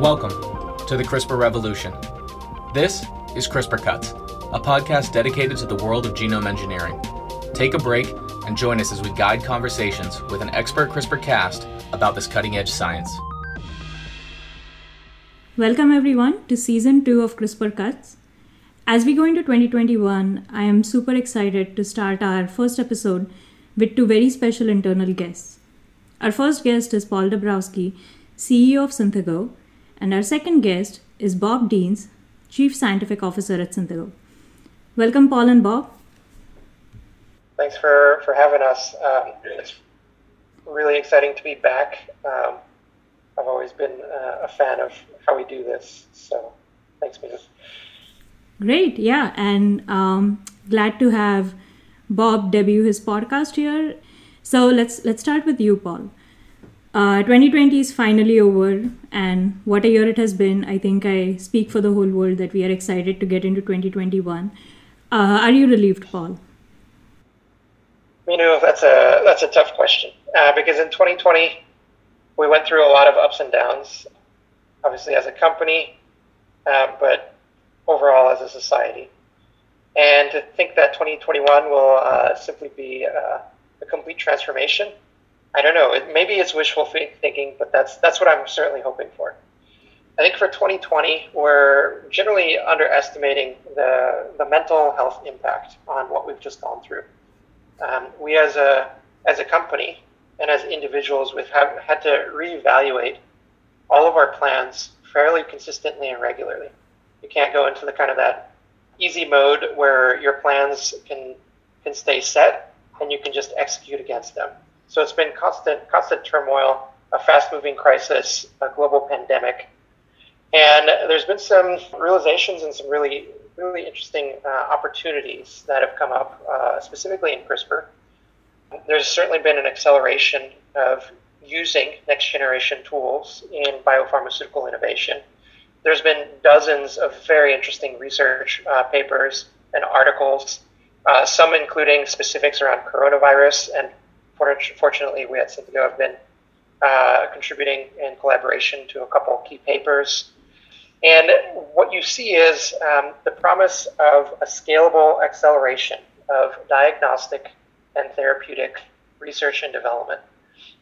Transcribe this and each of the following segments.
Welcome to the CRISPR Revolution. This is CRISPR Cuts, a podcast dedicated to the world of genome engineering. Take a break and join us as we guide conversations with an expert CRISPR cast about this cutting edge science. Welcome, everyone, to season two of CRISPR Cuts. As we go into 2021, I am super excited to start our first episode with two very special internal guests. Our first guest is Paul Dabrowski, CEO of Synthego, and our second guest is Bob Deans, Chief Scientific Officer at Synthego. Welcome, Paul and Bob. Thanks for, for having us. Um, it's really exciting to be back. Um, I've always been uh, a fan of how we do this, so thanks, Mina. Great, yeah, and um, glad to have Bob debut his podcast here. So let's let's start with you, Paul. Uh, 2020 is finally over, and what a year it has been. I think I speak for the whole world that we are excited to get into 2021. Uh, are you relieved, Paul? You know, that's a that's a tough question uh, because in 2020 we went through a lot of ups and downs, obviously as a company, uh, but overall as a society. And to think that 2021 will uh, simply be uh, a complete transformation I don't know. It, maybe it's wishful thinking, but that's that's what I'm certainly hoping for. I think for 2020, we're generally underestimating the the mental health impact on what we've just gone through. Um, we as a as a company and as individuals, we've have, had to reevaluate all of our plans fairly consistently and regularly. You can't go into the kind of that easy mode where your plans can can stay set and you can just execute against them. So it's been constant, constant turmoil, a fast-moving crisis, a global pandemic, and there's been some realizations and some really, really interesting uh, opportunities that have come up, uh, specifically in CRISPR. There's certainly been an acceleration of using next-generation tools in biopharmaceutical innovation. There's been dozens of very interesting research uh, papers and articles, uh, some including specifics around coronavirus and fortunately, we at Synthego have been uh, contributing in collaboration to a couple key papers. And what you see is um, the promise of a scalable acceleration of diagnostic and therapeutic research and development.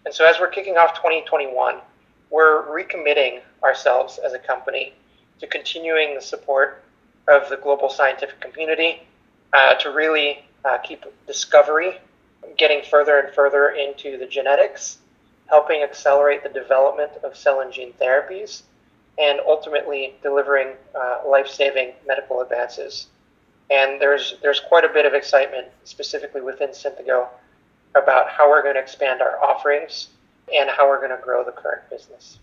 And so, as we're kicking off 2021, we're recommitting ourselves as a company to continuing the support of the global scientific community uh, to really uh, keep discovery getting further and further into the genetics, helping accelerate the development of cell and gene therapies, and ultimately delivering uh, life-saving medical advances. And there's there's quite a bit of excitement, specifically within Synthego, about how we're going to expand our offerings and how we're going to grow the current business.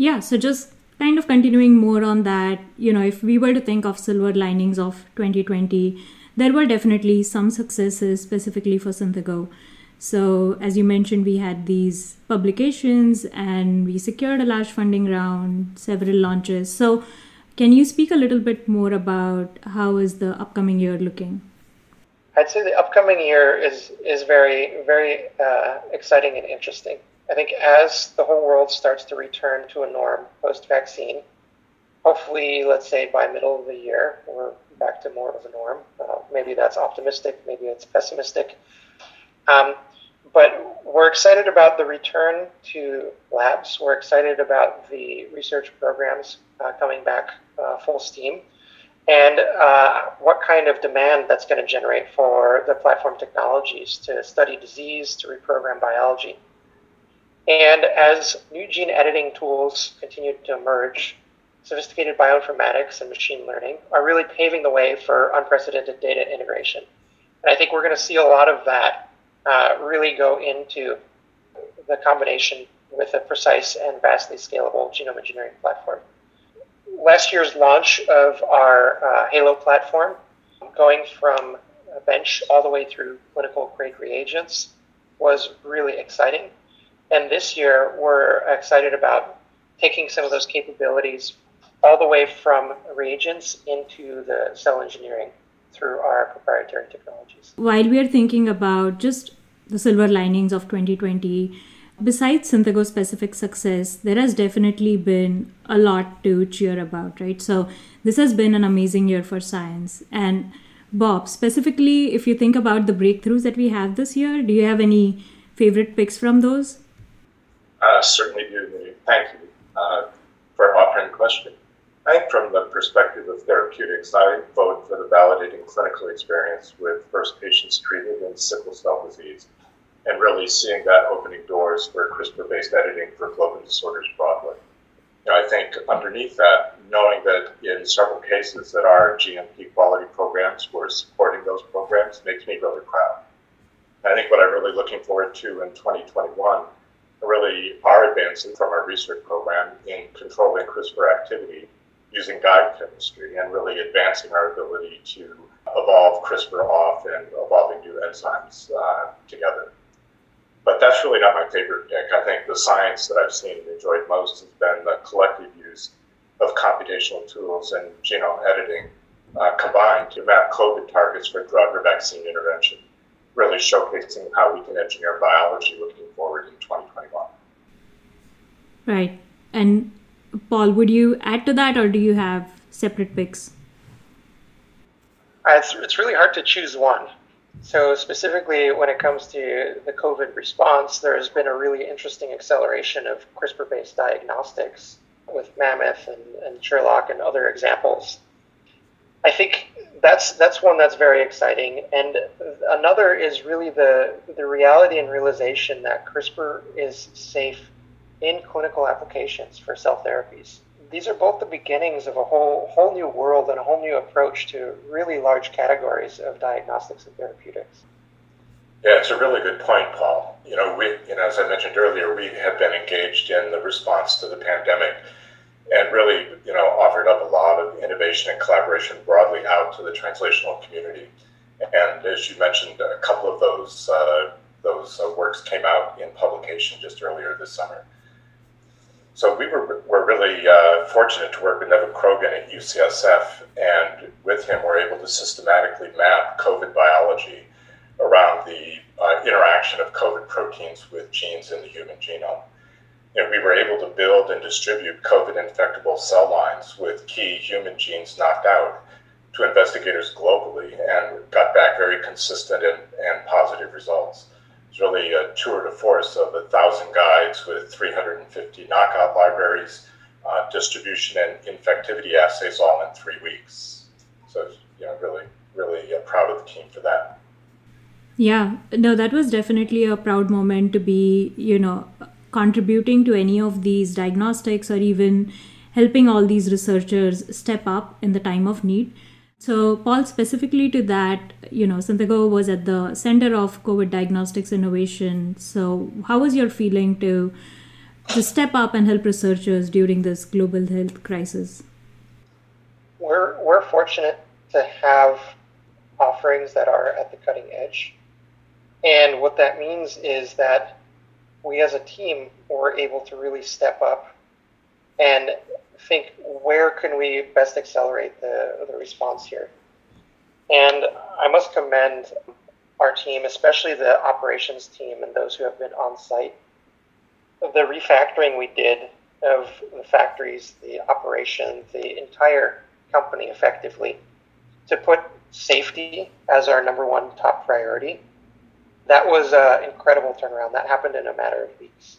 Yeah, so just kind of continuing more on that, you know, if we were to think of silver linings of 2020 there were definitely some successes specifically for Synthego. So, as you mentioned, we had these publications and we secured a large funding round, several launches. So, can you speak a little bit more about how is the upcoming year looking? I'd say the upcoming year is is very very uh, exciting and interesting. I think as the whole world starts to return to a norm post vaccine, hopefully, let's say by middle of the year, we're back to more of a norm. Uh, maybe that's optimistic, maybe it's pessimistic. Um, but we're excited about the return to labs. We're excited about the research programs uh, coming back uh, full steam and uh, what kind of demand that's going to generate for the platform technologies to study disease, to reprogram biology. And as new gene editing tools continue to emerge, sophisticated bioinformatics and machine learning are really paving the way for unprecedented data integration. And I think we're going to see a lot of that uh, really go into the combination with a precise and vastly scalable genome engineering platform. Last year's launch of our uh, Halo platform, going from a bench all the way through clinical grade reagents, was really exciting. And this year, we're excited about taking some of those capabilities all the way from reagents into the cell engineering through our proprietary technologies. While we are thinking about just the silver linings of 2020, besides Synthego specific success, there has definitely been a lot to cheer about, right? So, this has been an amazing year for science. And Bob, specifically, if you think about the breakthroughs that we have this year, do you have any favorite picks from those? Uh, certainly do. Thank you uh, for offering the question. I think from the perspective of therapeutics, I vote for the validating clinical experience with first patients treated in sickle cell disease and really seeing that opening doors for CRISPR-based editing for globin disorders broadly. I think underneath that, knowing that in several cases that our GMP quality programs were supporting those programs makes me really proud. I think what I'm really looking forward to in 2021 really are advancing from our research program in controlling CRISPR activity using guide chemistry and really advancing our ability to evolve CRISPR off and evolving new enzymes uh, together. But that's really not my favorite pick. I think the science that I've seen and enjoyed most has been the collective use of computational tools and genome editing uh, combined to map COVID targets for drug or vaccine intervention, really showcasing how we can engineer biology looking forward in 2021. Right. And Paul, would you add to that or do you have separate picks? Uh, it's, it's really hard to choose one. So, specifically, when it comes to the COVID response, there has been a really interesting acceleration of CRISPR based diagnostics with Mammoth and, and Sherlock and other examples. I think that's that's one that's very exciting. And another is really the the reality and realization that CRISPR is safe in clinical applications for cell therapies. These are both the beginnings of a whole whole new world and a whole new approach to really large categories of diagnostics and therapeutics. Yeah, it's a really good point, Paul. You know, we, you know, as I mentioned earlier, we have been engaged in the response to the pandemic and really, you know, offered up a lot of innovation and collaboration broadly out to the translational community. And as you mentioned, a couple of those uh, those uh, works came out in publication just earlier this summer. So we were, were really uh, fortunate to work with Nevan Krogan at UCSF, and with him, we're able to systematically map COVID biology around the uh, interaction of COVID proteins with genes in the human genome. And we were able to build and distribute COVID infectable cell lines with key human genes knocked out to investigators globally and got back very consistent and, and positive results. It's really a tour de force of a thousand guides with 350 knockout libraries, uh, distribution and infectivity assays all in three weeks. So, you know, really, really uh, proud of the team for that. Yeah, no, that was definitely a proud moment to be, you know, contributing to any of these diagnostics or even helping all these researchers step up in the time of need. So, Paul, specifically to that, you know, Synthego was at the center of COVID diagnostics innovation. So, how was your feeling to to step up and help researchers during this global health crisis? We're we're fortunate to have offerings that are at the cutting edge, and what that means is that we as a team were able to really step up and think where can we best accelerate the, the response here. And I must commend our team, especially the operations team and those who have been on site. The refactoring we did of the factories, the operation, the entire company effectively, to put safety as our number one top priority, that was an incredible turnaround. That happened in a matter of weeks.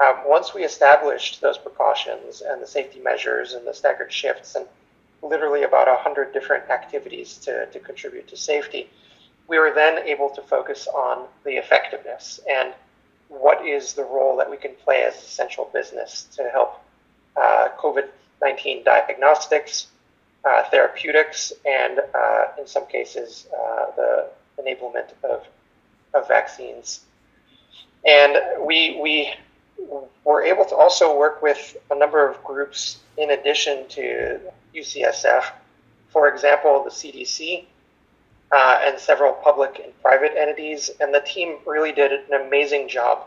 Um, once we established those precautions and the safety measures and the staggered shifts and literally about 100 different activities to, to contribute to safety, we were then able to focus on the effectiveness and what is the role that we can play as essential business to help uh, COVID 19 diagnostics, uh, therapeutics, and uh, in some cases, uh, the enablement of, of vaccines. And we, we we're able to also work with a number of groups in addition to UCSF. For example, the CDC uh, and several public and private entities. And the team really did an amazing job.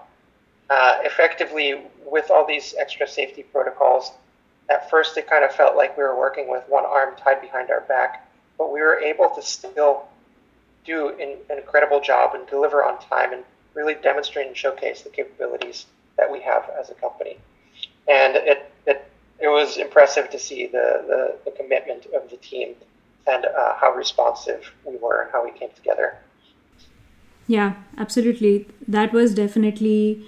Uh, effectively, with all these extra safety protocols, at first it kind of felt like we were working with one arm tied behind our back. but we were able to still do an, an incredible job and deliver on time and really demonstrate and showcase the capabilities that we have as a company. And it, it, it was impressive to see the, the, the commitment of the team and uh, how responsive we were and how we came together. Yeah, absolutely. That was definitely,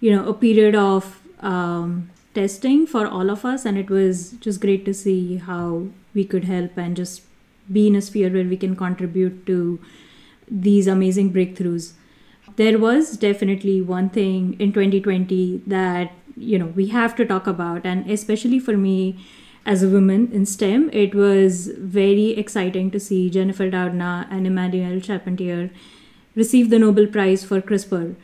you know, a period of um, testing for all of us, and it was just great to see how we could help and just be in a sphere where we can contribute to these amazing breakthroughs. There was definitely one thing in 2020 that you know we have to talk about, and especially for me as a woman in STEM, it was very exciting to see Jennifer Doudna and Emmanuelle Charpentier receive the Nobel Prize for CRISPR.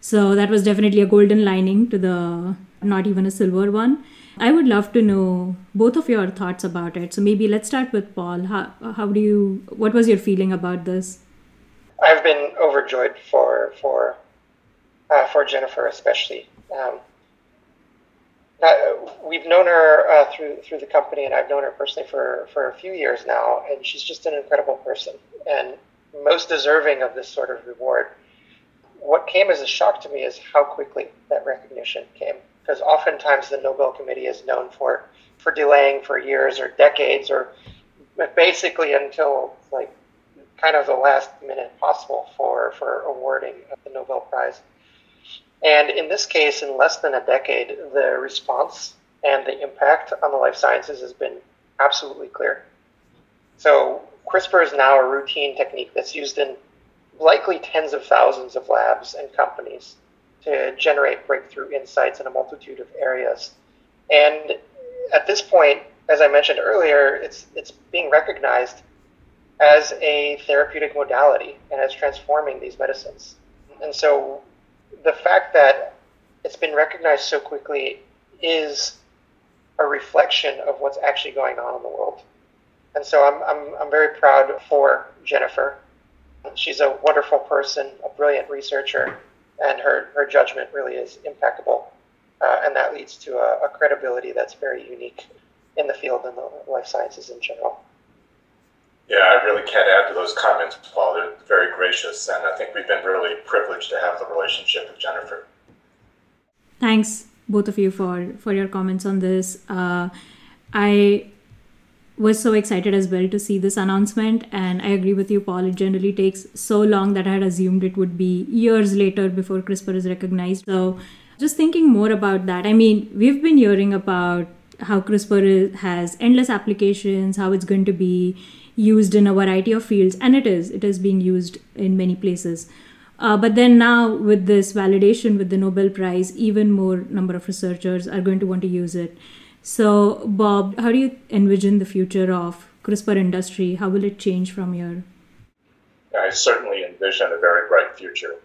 So that was definitely a golden lining to the not even a silver one. I would love to know both of your thoughts about it. So maybe let's start with Paul. How, how do you, what was your feeling about this? I've been overjoyed for, for, uh, for Jennifer especially. Um, we've known her uh, through through the company, and I've known her personally for, for a few years now, and she's just an incredible person and most deserving of this sort of reward. What came as a shock to me is how quickly that recognition came because oftentimes the Nobel Committee is known for for delaying for years or decades or basically until like kind of the last minute possible for for awarding the Nobel Prize. And in this case, in less than a decade, the response and the impact on the life sciences has been absolutely clear. So CRISPR is now a routine technique that's used in likely tens of thousands of labs and companies to generate breakthrough insights in a multitude of areas. And at this point, as I mentioned earlier, it's it's being recognized as a therapeutic modality and as transforming these medicines. And so the fact that it's been recognized so quickly is a reflection of what's actually going on in the world. And so I'm, I'm, I'm very proud for Jennifer. She's a wonderful person, a brilliant researcher, and her, her judgment really is impeccable. Uh, and that leads to a, a, credibility that's very unique in the field and the life sciences in general. Yeah, I really can't add to those comments, Paul. They're very gracious, and I think we've been really privileged to have the relationship with Jennifer. Thanks, both of you, for for your comments on this. Uh, I was so excited as well to see this announcement and i agree with you paul it generally takes so long that i had assumed it would be years later before crispr is recognized so just thinking more about that i mean we've been hearing about how crispr has endless applications how it's going to be used in a variety of fields and it is it is being used in many places uh, but then now with this validation with the nobel prize even more number of researchers are going to want to use it so, Bob, how do you envision the future of CRISPR industry? How will it change from here? I certainly envision a very bright future.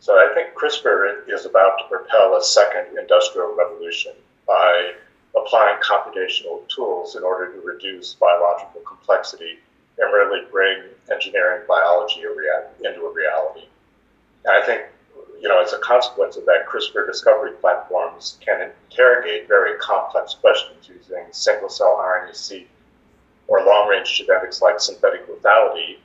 So, I think CRISPR is about to propel a second industrial revolution by computational tools in order to reduce biological complexity and really bring engineering biology into a reality. And I think you know, as a consequence of that, CRISPR discovery platforms can interrogate very complex questions using single cell RNA-seq or long-range genetics like synthetic lethality.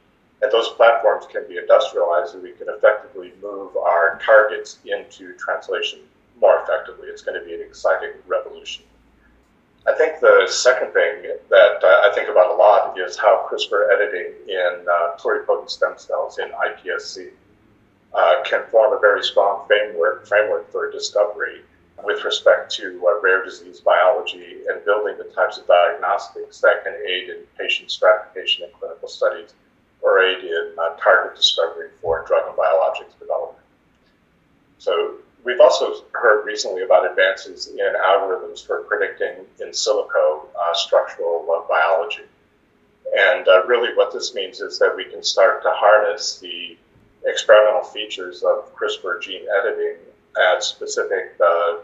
And those platforms can be industrialized and we can effectively move our targets into translation more effectively. It's going to be an exciting revolution. I think the second thing that I think about a lot is how CRISPR editing in uh, pluripotent stem cells in iPSC uh, can form a very strong framework, framework for discovery with respect to uh, rare disease biology and building the types of diagnostics that can aid in patient stratification in clinical studies or aid in uh, target discovery for drug and biologics development. So we've also heard recently about advances in algorithms for predicting in silico uh, structural biology. And uh, really what this means is that we can start to harness the experimental features of CRISPR gene editing at specific uh,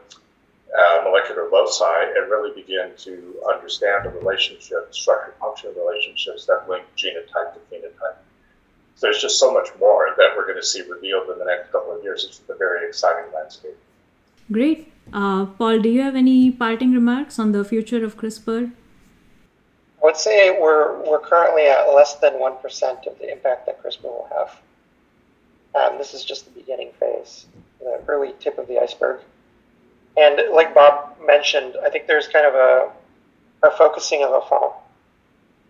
uh, molecular loci and really begin to understand the relationship, structure function relationships that link genotype to phenotype. So there's just so much more that we're going to see revealed in the next couple of years. It's a very exciting landscape. Great. Uh, Paul, do you have any parting remarks on the future of CRISPR? I would say we're we're currently at less than one percent of the impact that CRISPR will have. Um, this is just the beginning phase, the early tip of the iceberg. And like Bob mentioned, I think there's kind of a, a focusing of a funnel.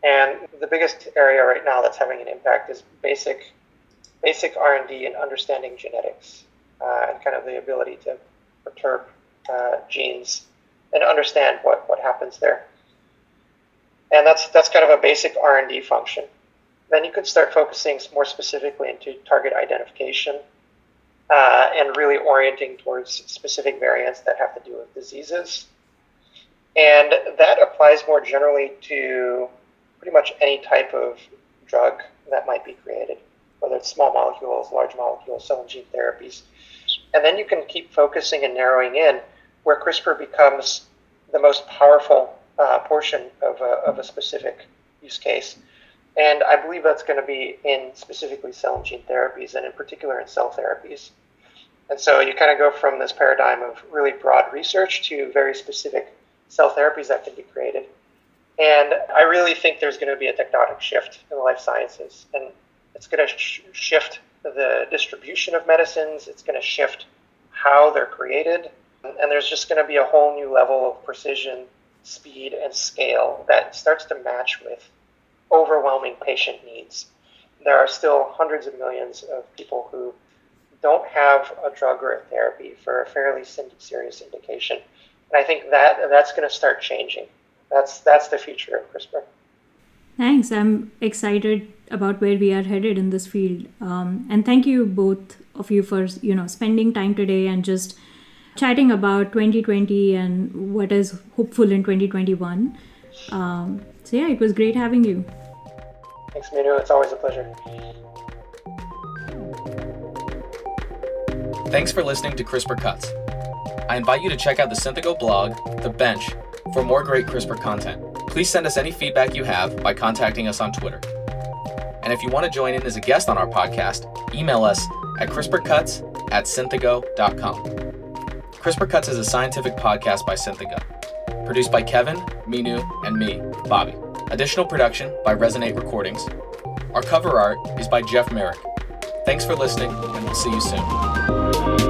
And the biggest area right now that's having an impact is basic basic R&D and understanding genetics uh, and kind of the ability to perturb uh, genes and understand what, what happens there. And that's that's kind of a basic R&D function. Then you could start focusing more specifically into target identification uh, and really orienting towards specific variants that have to do with diseases. And that applies more generally to pretty much any type of drug that might be created, whether it's small molecules, large molecules, cell and gene therapies. And then you can keep focusing and narrowing in where CRISPR becomes the most powerful uh, portion of a, of a specific use case. And I believe that's going to be in specifically cell and gene therapies, and in particular in cell therapies. And so you kind of go from this paradigm of really broad research to very specific cell therapies that can be created. And I really think there's going to be a tectonic shift in life sciences, and it's going to sh- shift the distribution of medicines. It's going to shift how they're created, and there's just going to be a whole new level of precision, speed, and scale that starts to match with overwhelming patient needs. There are still hundreds of millions of people who don't have a drug or a therapy for a fairly serious indication. And I think that that's going to start changing. That's that's the future of CRISPR. Thanks. I'm excited about where we are headed in this field. Um, and thank you both of you for you know spending time today and just chatting about 2020 and what is hopeful in 2021. Um, so yeah, it was great having you. Thanks, Minu. It's always a pleasure. Thanks for listening to CRISPR Cuts. I invite you to check out the Synthego blog, The Bench, for more great CRISPR content. Please send us any feedback you have by contacting us on Twitter. And if you want to join in as a guest on our podcast, email us at CRISPRcuts at synthego.com. CRISPR Cuts is a scientific podcast by Synthego, produced by Kevin, Minu, and me, Bobby. Additional production by Resonate Recordings. Our cover art is by Jeff Merrick. Thanks for listening, and we'll see you soon.